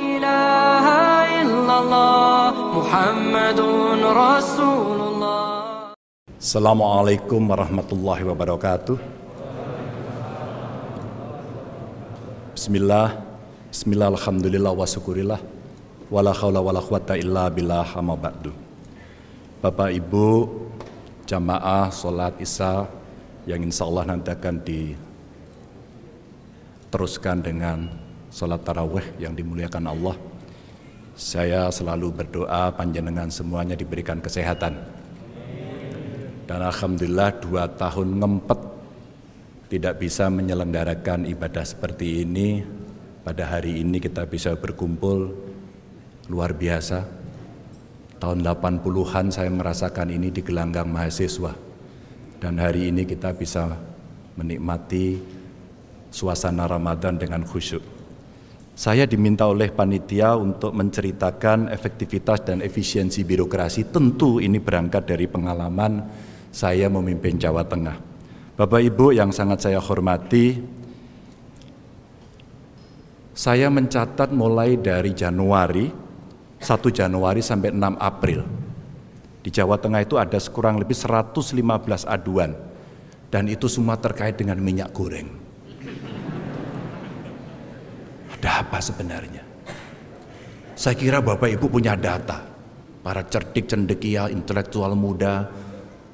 إله إلا الله محمد رسول الله Assalamualaikum warahmatullahi wabarakatuh. Bismillah, Bismillah, Alhamdulillah, wa syukurillah, wala khawla wala quwata illa billah amma ba'du. Bapak Ibu, jamaah sholat isya yang insya Allah nanti akan diteruskan dengan sholat tarawih yang dimuliakan Allah. Saya selalu berdoa panjenengan semuanya diberikan kesehatan. Dan Alhamdulillah dua tahun ngempet tidak bisa menyelenggarakan ibadah seperti ini. Pada hari ini kita bisa berkumpul luar biasa. Tahun 80-an saya merasakan ini di gelanggang mahasiswa. Dan hari ini kita bisa menikmati suasana Ramadan dengan khusyuk saya diminta oleh panitia untuk menceritakan efektivitas dan efisiensi birokrasi tentu ini berangkat dari pengalaman saya memimpin Jawa Tengah. Bapak Ibu yang sangat saya hormati, saya mencatat mulai dari Januari, 1 Januari sampai 6 April. Di Jawa Tengah itu ada sekurang lebih 115 aduan dan itu semua terkait dengan minyak goreng. Ada apa sebenarnya? Saya kira Bapak Ibu punya data. Para cerdik cendekia, intelektual muda,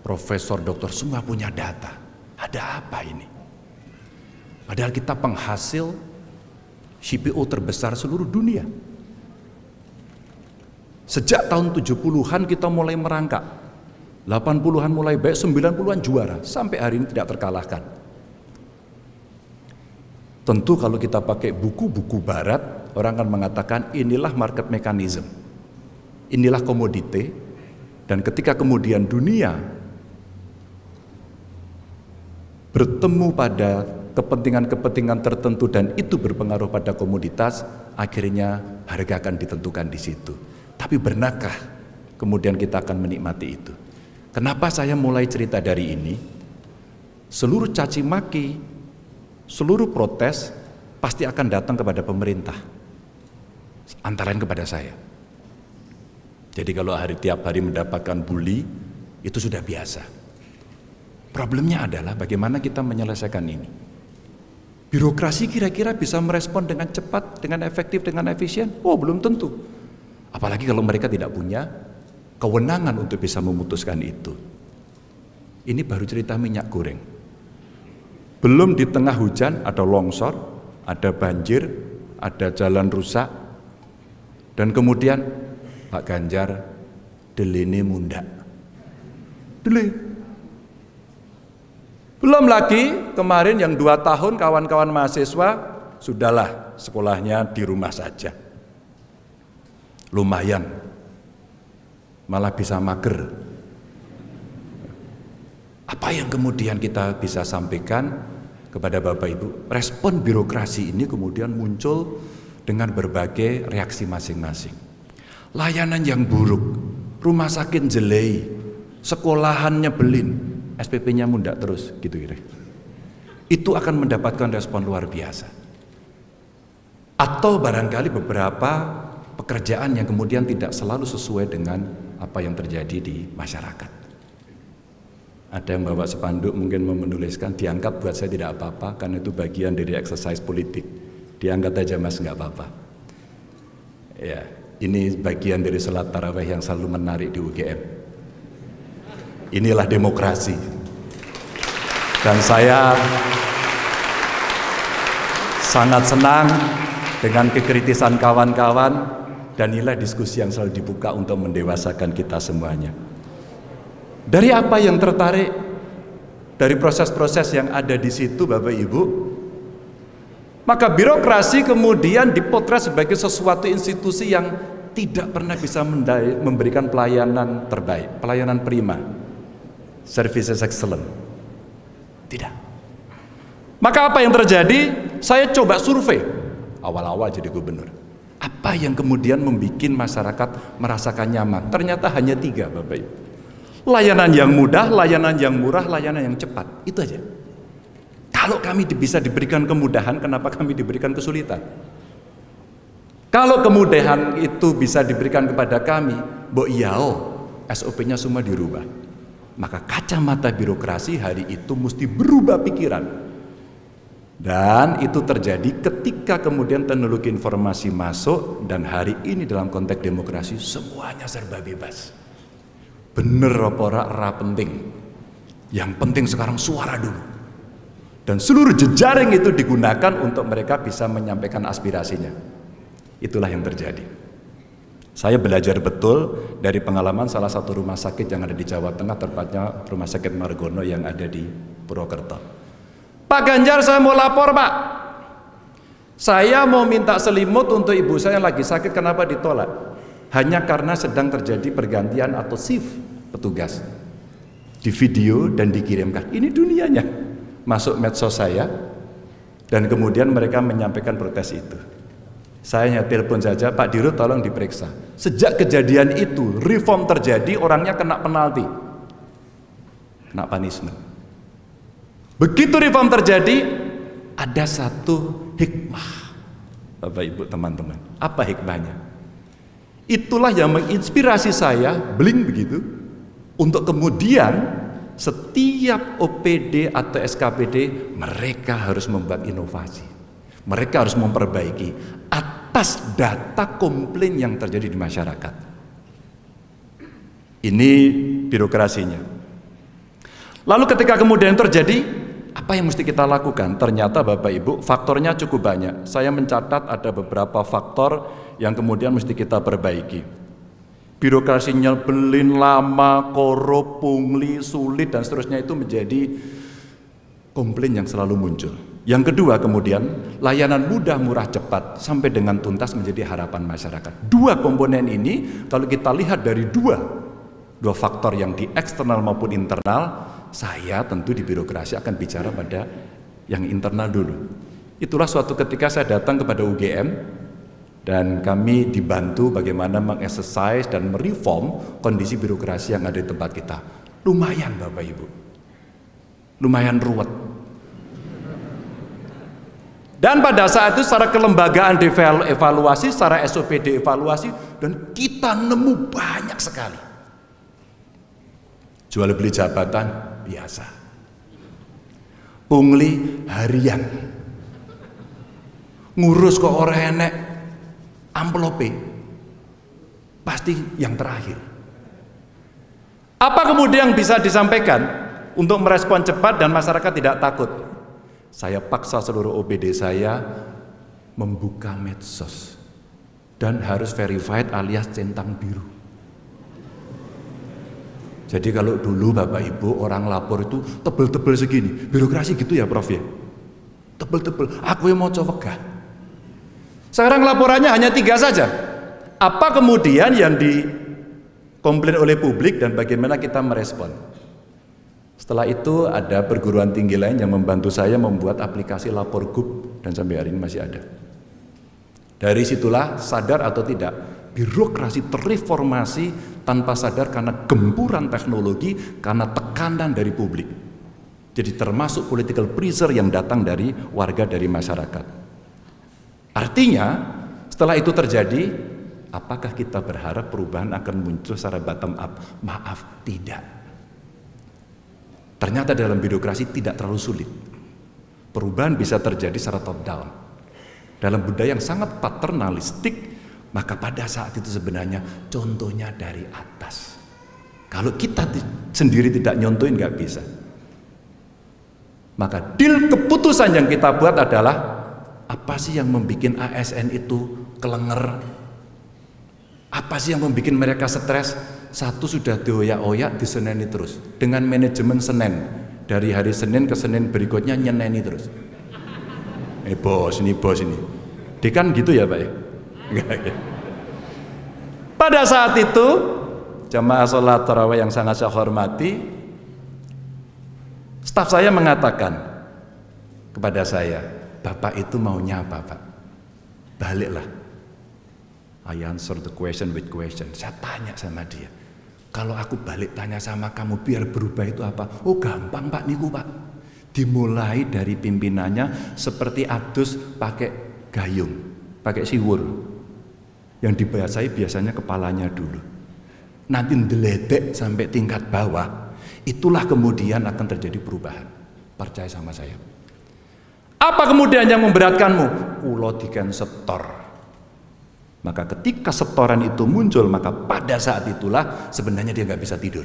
profesor, dokter semua punya data. Ada apa ini? Padahal kita penghasil CPO terbesar seluruh dunia. Sejak tahun 70-an kita mulai merangkak. 80-an mulai baik, 90-an juara. Sampai hari ini tidak terkalahkan. Tentu kalau kita pakai buku-buku barat, orang akan mengatakan inilah market mechanism. Inilah komoditi. Dan ketika kemudian dunia bertemu pada kepentingan-kepentingan tertentu dan itu berpengaruh pada komoditas, akhirnya harga akan ditentukan di situ. Tapi benarkah kemudian kita akan menikmati itu? Kenapa saya mulai cerita dari ini? Seluruh caci maki, seluruh protes pasti akan datang kepada pemerintah. Antara lain kepada saya. Jadi kalau hari tiap hari mendapatkan bully, itu sudah biasa. Problemnya adalah bagaimana kita menyelesaikan ini. Birokrasi kira-kira bisa merespon dengan cepat, dengan efektif, dengan efisien? Oh, belum tentu. Apalagi kalau mereka tidak punya kewenangan untuk bisa memutuskan itu. Ini baru cerita minyak goreng. Belum di tengah hujan ada longsor, ada banjir, ada jalan rusak, dan kemudian Pak Ganjar delene munda. Dele, belum lagi kemarin yang dua tahun kawan-kawan mahasiswa sudahlah sekolahnya di rumah saja. Lumayan, malah bisa mager. Apa yang kemudian kita bisa sampaikan kepada Bapak Ibu? Respon birokrasi ini kemudian muncul dengan berbagai reaksi masing-masing. Layanan yang buruk, rumah sakit jelei, sekolahan nyebelin, SPP-nya mundak terus gitu kira. Itu akan mendapatkan respon luar biasa. Atau barangkali beberapa pekerjaan yang kemudian tidak selalu sesuai dengan apa yang terjadi di masyarakat. Ada yang bawa sepanduk mungkin menuliskan diangkat buat saya tidak apa-apa karena itu bagian dari exercise politik. Diangkat aja mas nggak apa-apa. Ya, ini bagian dari salat taraweh yang selalu menarik di UGM. Inilah demokrasi. Dan saya sangat senang dengan kekritisan kawan-kawan dan nilai diskusi yang selalu dibuka untuk mendewasakan kita semuanya. Dari apa yang tertarik dari proses-proses yang ada di situ Bapak Ibu? Maka birokrasi kemudian dipotret sebagai sesuatu institusi yang tidak pernah bisa memberikan pelayanan terbaik, pelayanan prima services excellent. Tidak. Maka apa yang terjadi? Saya coba survei awal-awal jadi gubernur. Apa yang kemudian membuat masyarakat merasakan nyaman? Ternyata hanya tiga Bapak Ibu. Layanan yang mudah, layanan yang murah, layanan yang cepat. Itu aja. Kalau kami bisa diberikan kemudahan, kenapa kami diberikan kesulitan? Kalau kemudahan itu bisa diberikan kepada kami, bo iyao, SOP-nya semua dirubah. Maka kacamata birokrasi hari itu mesti berubah pikiran. Dan itu terjadi ketika kemudian teknologi informasi masuk dan hari ini dalam konteks demokrasi semuanya serba bebas. Bener apa ra penting. Yang penting sekarang suara dulu. Dan seluruh jejaring itu digunakan untuk mereka bisa menyampaikan aspirasinya. Itulah yang terjadi. Saya belajar betul dari pengalaman salah satu rumah sakit yang ada di Jawa Tengah, tepatnya Rumah Sakit Margono yang ada di Purwokerto. Pak Ganjar saya mau lapor Pak. Saya mau minta selimut untuk ibu saya yang lagi sakit, kenapa ditolak? Hanya karena sedang terjadi pergantian atau shift petugas. Di video dan dikirimkan. Ini dunianya. Masuk medsos saya, dan kemudian mereka menyampaikan protes itu. Saya hanya telepon saja, Pak Dirut tolong diperiksa. Sejak kejadian itu, reform terjadi, orangnya kena penalti. Kena punishment. Begitu reform terjadi, ada satu hikmah. Bapak Ibu teman-teman, apa hikmahnya? Itulah yang menginspirasi saya, bling begitu, untuk kemudian setiap OPD atau SKPD mereka harus membuat inovasi. Mereka harus memperbaiki atas data komplain yang terjadi di masyarakat. Ini birokrasinya. Lalu ketika kemudian terjadi, apa yang mesti kita lakukan? Ternyata Bapak Ibu, faktornya cukup banyak. Saya mencatat ada beberapa faktor yang kemudian mesti kita perbaiki. Birokrasinya belin lama, korup, pungli, sulit dan seterusnya itu menjadi komplain yang selalu muncul. Yang kedua kemudian layanan mudah, murah, cepat sampai dengan tuntas menjadi harapan masyarakat. Dua komponen ini kalau kita lihat dari dua dua faktor yang di eksternal maupun internal, saya tentu di birokrasi akan bicara pada yang internal dulu. Itulah suatu ketika saya datang kepada UGM dan kami dibantu bagaimana mengexercise dan mereform kondisi birokrasi yang ada di tempat kita. Lumayan Bapak Ibu. Lumayan ruwet dan pada saat itu secara kelembagaan evaluasi, secara SOP evaluasi, dan kita nemu banyak sekali. Jual beli jabatan biasa. Pungli harian. Ngurus kok orang enek amplope. Pasti yang terakhir. Apa kemudian bisa disampaikan untuk merespon cepat dan masyarakat tidak takut? Saya paksa seluruh OPD saya membuka medsos dan harus verified alias centang biru. Jadi kalau dulu Bapak Ibu orang lapor itu tebel-tebel segini, birokrasi gitu ya Prof ya. Tebel-tebel, aku yang mau coba Sekarang laporannya hanya tiga saja. Apa kemudian yang dikomplain oleh publik dan bagaimana kita merespon? Setelah itu ada perguruan tinggi lain yang membantu saya membuat aplikasi lapor gub dan sampai hari ini masih ada. Dari situlah sadar atau tidak, birokrasi terreformasi tanpa sadar karena gempuran teknologi, karena tekanan dari publik. Jadi termasuk political pressure yang datang dari warga dari masyarakat. Artinya setelah itu terjadi, apakah kita berharap perubahan akan muncul secara bottom up? Maaf, tidak. Ternyata dalam birokrasi tidak terlalu sulit. Perubahan bisa terjadi secara top down. Dalam budaya yang sangat paternalistik, maka pada saat itu sebenarnya contohnya dari atas. Kalau kita sendiri tidak nyontoin nggak bisa. Maka deal keputusan yang kita buat adalah apa sih yang membuat ASN itu kelenger? Apa sih yang membuat mereka stres? satu sudah dioyak-oyak diseneni terus. Dengan manajemen Senin. Dari hari Senin ke Senin berikutnya nyeneni terus. Eh bos ini bos ini. Dekan gitu ya Pak ya? Ya. Pada saat itu jamaah sholat tarawih yang sangat saya hormati staf saya mengatakan kepada saya Bapak itu maunya apa Pak baliklah I answer the question with question. Saya tanya sama dia. Kalau aku balik tanya sama kamu biar berubah itu apa? Oh gampang Pak Niku Pak. Dimulai dari pimpinannya seperti adus pakai gayung, pakai siwur. Yang dibasahi biasanya kepalanya dulu. Nanti deledek sampai tingkat bawah. Itulah kemudian akan terjadi perubahan. Percaya sama saya. Apa kemudian yang memberatkanmu? Kulo diken setor. Maka ketika setoran itu muncul, maka pada saat itulah sebenarnya dia nggak bisa tidur.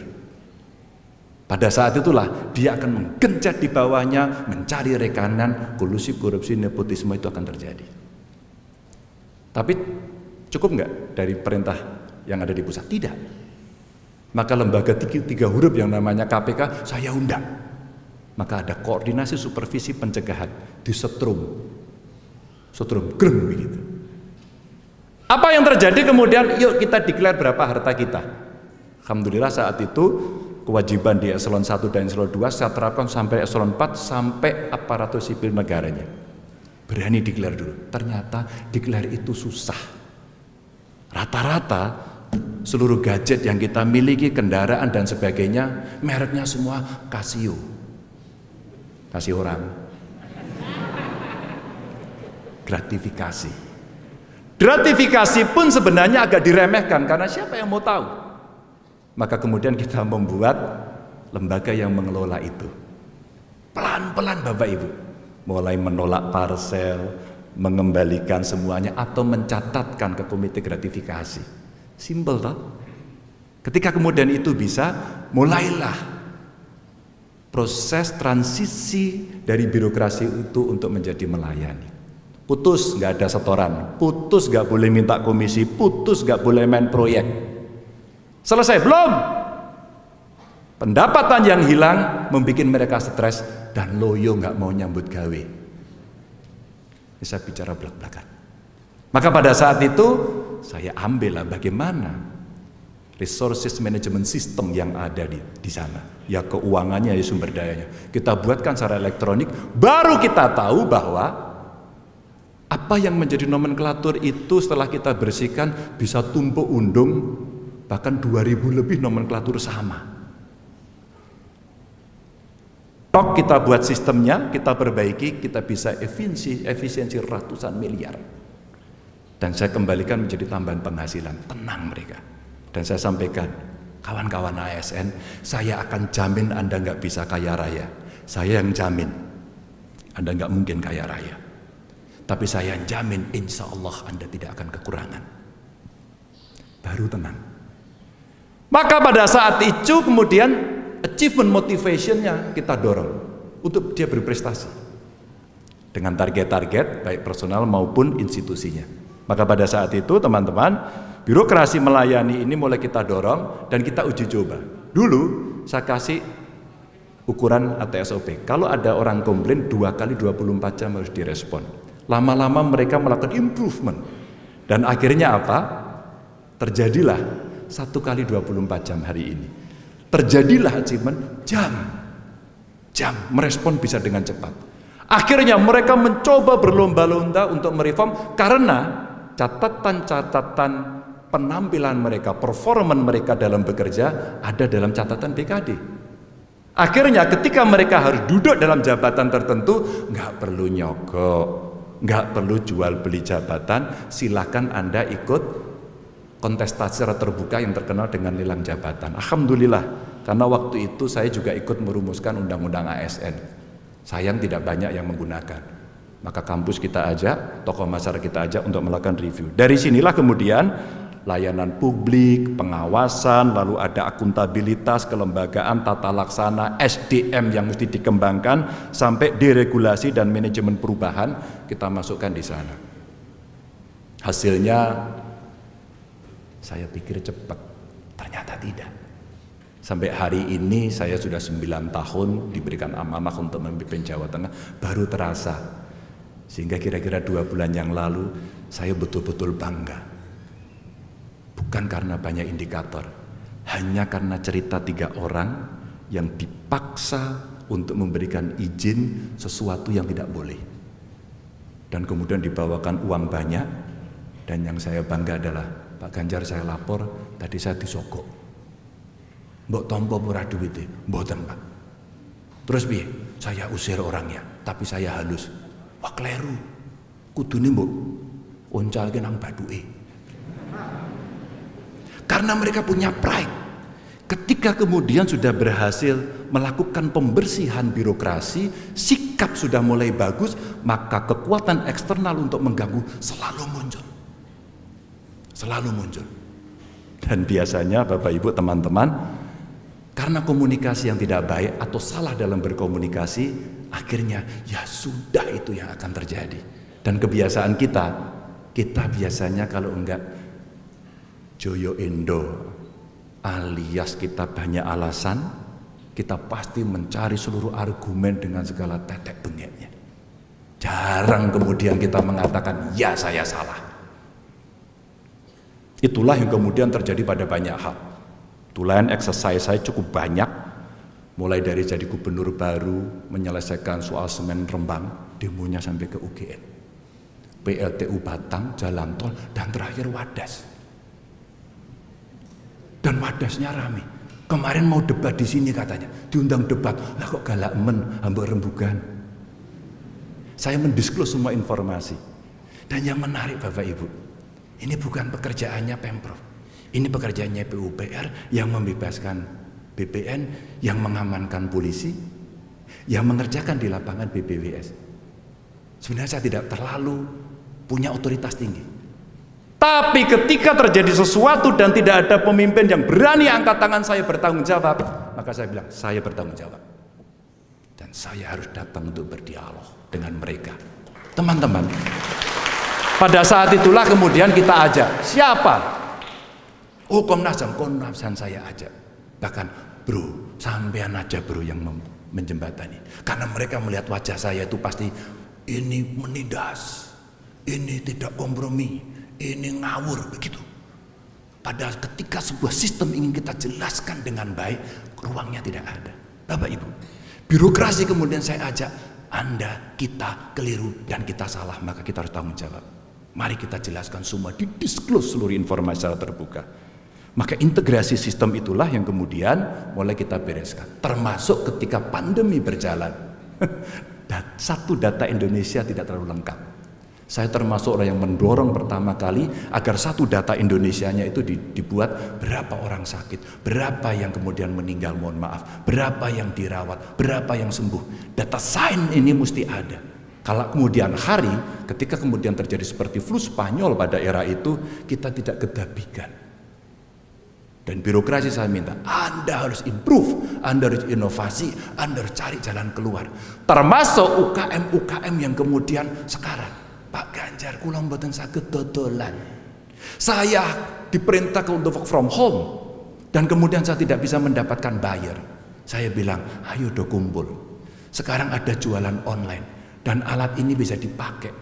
Pada saat itulah dia akan menggencat di bawahnya, mencari rekanan, kolusi, korupsi, nepotisme itu akan terjadi. Tapi cukup nggak dari perintah yang ada di pusat? Tidak. Maka lembaga tiga huruf yang namanya KPK saya undang. Maka ada koordinasi supervisi pencegahan di setrum. Setrum greng begitu. Apa yang terjadi kemudian yuk kita declare berapa harta kita. Alhamdulillah saat itu kewajiban di eselon 1 dan eselon 2 saya terapkan sampai eselon 4 sampai aparatur sipil negaranya. Berani declare dulu. Ternyata declare itu susah. Rata-rata seluruh gadget yang kita miliki, kendaraan dan sebagainya, mereknya semua Casio. Kasih orang. Gratifikasi. Gratifikasi pun sebenarnya agak diremehkan karena siapa yang mau tahu? Maka kemudian kita membuat lembaga yang mengelola itu. Pelan-pelan Bapak Ibu. Mulai menolak parsel, mengembalikan semuanya atau mencatatkan ke komite gratifikasi. Simpel toh? Ketika kemudian itu bisa, mulailah proses transisi dari birokrasi itu untuk menjadi melayani. Putus nggak ada setoran, putus nggak boleh minta komisi, putus nggak boleh main proyek, Selesai belum? Pendapatan yang hilang membuat mereka stres dan loyo nggak mau nyambut gawe. Bisa bicara belak-belakan. Maka pada saat itu saya ambillah bagaimana resources management system yang ada di, di sana. Ya keuangannya, ya sumber dayanya. Kita buatkan secara elektronik, baru kita tahu bahwa apa yang menjadi nomenklatur itu setelah kita bersihkan bisa tumpuk undung bahkan 2000 lebih nomenklatur sama. Tok kita buat sistemnya, kita perbaiki, kita bisa efisiensi, efisiensi ratusan miliar. Dan saya kembalikan menjadi tambahan penghasilan, tenang mereka. Dan saya sampaikan, kawan-kawan ASN, saya akan jamin Anda nggak bisa kaya raya. Saya yang jamin, Anda nggak mungkin kaya raya. Tapi saya yang jamin, insya Allah Anda tidak akan kekurangan. Baru tenang. Maka pada saat itu kemudian achievement motivationnya kita dorong untuk dia berprestasi dengan target-target baik personal maupun institusinya. Maka pada saat itu teman-teman birokrasi melayani ini mulai kita dorong dan kita uji coba. Dulu saya kasih ukuran atau SOP. Kalau ada orang komplain dua kali 24 jam harus direspon. Lama-lama mereka melakukan improvement. Dan akhirnya apa? Terjadilah satu kali 24 jam hari ini. Terjadilah achievement jam. Jam, merespon bisa dengan cepat. Akhirnya mereka mencoba berlomba-lomba untuk mereform karena catatan-catatan penampilan mereka, performan mereka dalam bekerja ada dalam catatan BKD. Akhirnya ketika mereka harus duduk dalam jabatan tertentu, nggak perlu nyogok, nggak perlu jual beli jabatan, silakan Anda ikut kontestasi secara terbuka yang terkenal dengan lelang jabatan. Alhamdulillah, karena waktu itu saya juga ikut merumuskan undang-undang ASN. Sayang tidak banyak yang menggunakan. Maka kampus kita ajak, tokoh masyarakat kita ajak untuk melakukan review. Dari sinilah kemudian layanan publik, pengawasan, lalu ada akuntabilitas, kelembagaan, tata laksana, SDM yang mesti dikembangkan sampai deregulasi dan manajemen perubahan kita masukkan di sana. Hasilnya saya pikir cepat, ternyata tidak. Sampai hari ini saya sudah 9 tahun diberikan amanah untuk memimpin Jawa Tengah, baru terasa. Sehingga kira-kira dua bulan yang lalu saya betul-betul bangga. Bukan karena banyak indikator, hanya karena cerita tiga orang yang dipaksa untuk memberikan izin sesuatu yang tidak boleh. Dan kemudian dibawakan uang banyak, dan yang saya bangga adalah Pak Ganjar saya lapor, tadi saya disogok. Mbok tompo murah duit mboten Pak. Terus bi, saya usir orangnya, tapi saya halus. Wah kleru, kudune mbok uncalke nang baduke. Karena mereka punya pride. Ketika kemudian sudah berhasil melakukan pembersihan birokrasi, sikap sudah mulai bagus, maka kekuatan eksternal untuk mengganggu selalu muncul. Selalu muncul. Dan biasanya Bapak Ibu teman-teman, karena komunikasi yang tidak baik atau salah dalam berkomunikasi, akhirnya ya sudah itu yang akan terjadi. Dan kebiasaan kita, kita biasanya kalau enggak Joyo Indo alias kita banyak alasan, kita pasti mencari seluruh argumen dengan segala tetek bengeknya. Jarang kemudian kita mengatakan, ya saya salah. Itulah yang kemudian terjadi pada banyak hal. Tulen exercise saya cukup banyak, mulai dari jadi gubernur baru, menyelesaikan soal semen Rembang, demonya sampai ke UGN. PLTU Batang, jalan tol, dan terakhir Wadas dan wadasnya rame. Kemarin mau debat di sini katanya, diundang debat. Lah kok galak men, hamba rembugan. Saya mendisklus semua informasi. Dan yang menarik Bapak Ibu, ini bukan pekerjaannya Pemprov. Ini pekerjaannya PUPR yang membebaskan BPN, yang mengamankan polisi, yang mengerjakan di lapangan BPWS. Sebenarnya saya tidak terlalu punya otoritas tinggi. Tapi ketika terjadi sesuatu dan tidak ada pemimpin yang berani angkat tangan saya bertanggung jawab, maka saya bilang, saya bertanggung jawab. Dan saya harus datang untuk berdialog dengan mereka. Teman-teman, pada saat itulah kemudian kita ajak, siapa? Oh Komnas HAM, Komnas HAM saya ajak. Bahkan, bro, sampean aja bro yang menjembatani. Karena mereka melihat wajah saya itu pasti, ini menindas, ini tidak kompromi, ini ngawur begitu. Padahal ketika sebuah sistem ingin kita jelaskan dengan baik, ruangnya tidak ada. Bapak Ibu, birokrasi kemudian saya ajak, Anda, kita keliru dan kita salah, maka kita harus tanggung jawab. Mari kita jelaskan semua, didisklus seluruh informasi secara terbuka. Maka integrasi sistem itulah yang kemudian mulai kita bereskan. Termasuk ketika pandemi berjalan. Satu data Indonesia tidak terlalu lengkap. Saya termasuk orang yang mendorong pertama kali agar satu data Indonesianya itu dibuat berapa orang sakit, berapa yang kemudian meninggal, mohon maaf, berapa yang dirawat, berapa yang sembuh. Data sain ini mesti ada. Kalau kemudian hari, ketika kemudian terjadi seperti flu Spanyol pada era itu, kita tidak kedabikan. Dan birokrasi saya minta, Anda harus improve, Anda harus inovasi, Anda harus cari jalan keluar. Termasuk UKM-UKM yang kemudian sekarang Pak Ganjar kula mboten saged dodolan. Saya diperintahkan untuk work from home dan kemudian saya tidak bisa mendapatkan bayar. Saya bilang, ayo do kumpul. Sekarang ada jualan online dan alat ini bisa dipakai.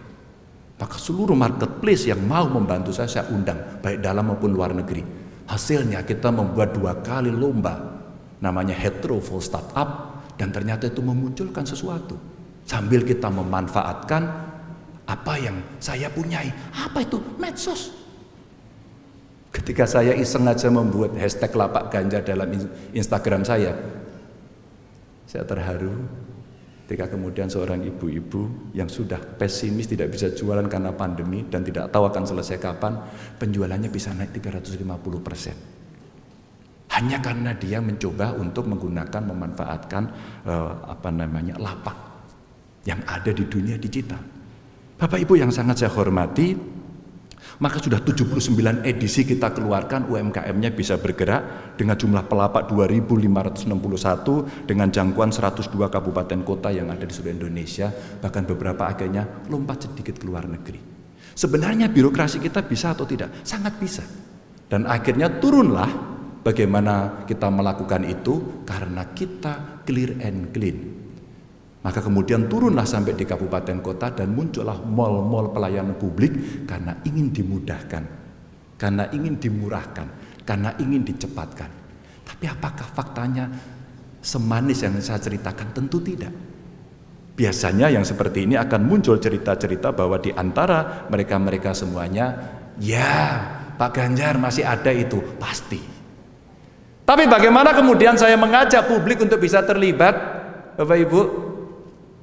Maka seluruh marketplace yang mau membantu saya, saya undang, baik dalam maupun luar negeri. Hasilnya kita membuat dua kali lomba, namanya Hetero Full Startup, dan ternyata itu memunculkan sesuatu. Sambil kita memanfaatkan apa yang saya punyai. Apa itu? Medsos. Ketika saya iseng aja membuat hashtag lapak ganja dalam Instagram saya, saya terharu ketika kemudian seorang ibu-ibu yang sudah pesimis tidak bisa jualan karena pandemi dan tidak tahu akan selesai kapan, penjualannya bisa naik 350 persen. Hanya karena dia mencoba untuk menggunakan, memanfaatkan uh, apa namanya lapak yang ada di dunia digital. Bapak Ibu yang sangat saya hormati, maka sudah 79 edisi kita keluarkan UMKM-nya bisa bergerak dengan jumlah pelapak 2561 dengan jangkauan 102 kabupaten kota yang ada di seluruh Indonesia bahkan beberapa akhirnya lompat sedikit ke luar negeri. Sebenarnya birokrasi kita bisa atau tidak? Sangat bisa. Dan akhirnya turunlah bagaimana kita melakukan itu karena kita clear and clean. Maka kemudian turunlah sampai di kabupaten kota dan muncullah mal-mal pelayanan publik karena ingin dimudahkan, karena ingin dimurahkan, karena ingin dicepatkan. Tapi apakah faktanya semanis yang saya ceritakan? Tentu tidak. Biasanya yang seperti ini akan muncul cerita-cerita bahwa di antara mereka-mereka semuanya, ya Pak Ganjar masih ada itu, pasti. Tapi bagaimana kemudian saya mengajak publik untuk bisa terlibat, Bapak Ibu?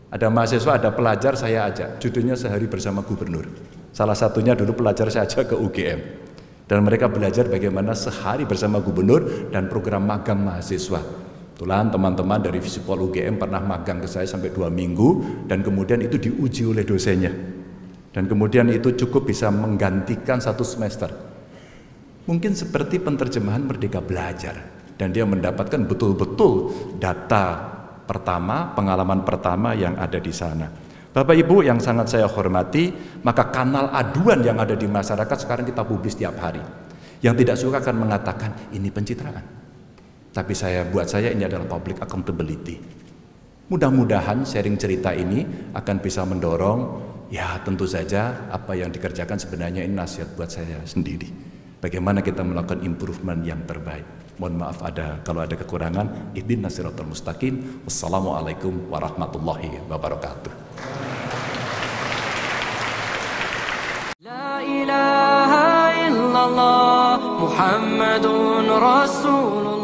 Ada mahasiswa, ada pelajar saya ajak. Judulnya sehari bersama gubernur. Salah satunya dulu pelajar saya ajak ke UGM. Dan mereka belajar bagaimana sehari bersama gubernur dan program magang mahasiswa. Tulan teman-teman dari Visipol UGM pernah magang ke saya sampai dua minggu dan kemudian itu diuji oleh dosennya. Dan kemudian itu cukup bisa menggantikan satu semester. Mungkin seperti penerjemahan Merdeka Belajar. Dan dia mendapatkan betul-betul data pertama, pengalaman pertama yang ada di sana. Bapak Ibu yang sangat saya hormati, maka kanal aduan yang ada di masyarakat sekarang kita publis tiap hari. Yang tidak suka akan mengatakan ini pencitraan. Tapi saya buat saya ini adalah public accountability. Mudah-mudahan sharing cerita ini akan bisa mendorong ya tentu saja apa yang dikerjakan sebenarnya ini nasihat buat saya sendiri. Bagaimana kita melakukan improvement yang terbaik. Mohon maaf ada kalau ada kekurangan. Idin nasiratul mustaqim. Wassalamualaikum warahmatullahi wabarakatuh. La ilaha illallah Muhammadun Rasulullah